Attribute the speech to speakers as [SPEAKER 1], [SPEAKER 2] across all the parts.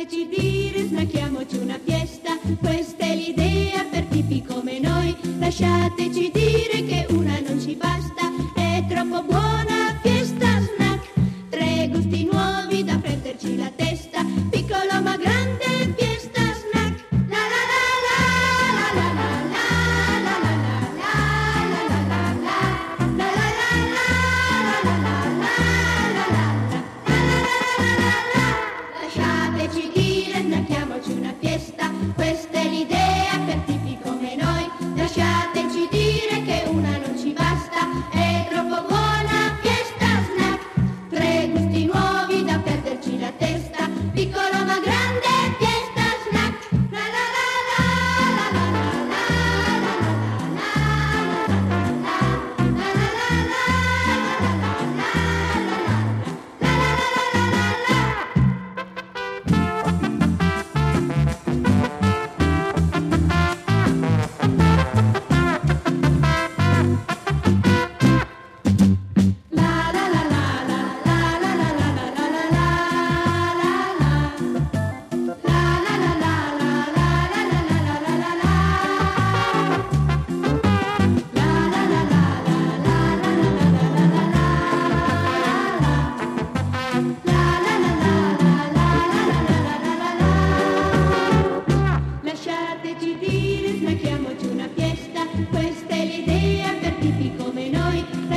[SPEAKER 1] Fateci dire, smachiamoci una fiesta, questa è l'idea per tipi come noi. Lasciateci dire che una non ci basta, è troppo buona fiesta snack. Tre gusti nuovi da prenderci la testa, piccolo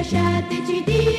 [SPEAKER 1] așa decidit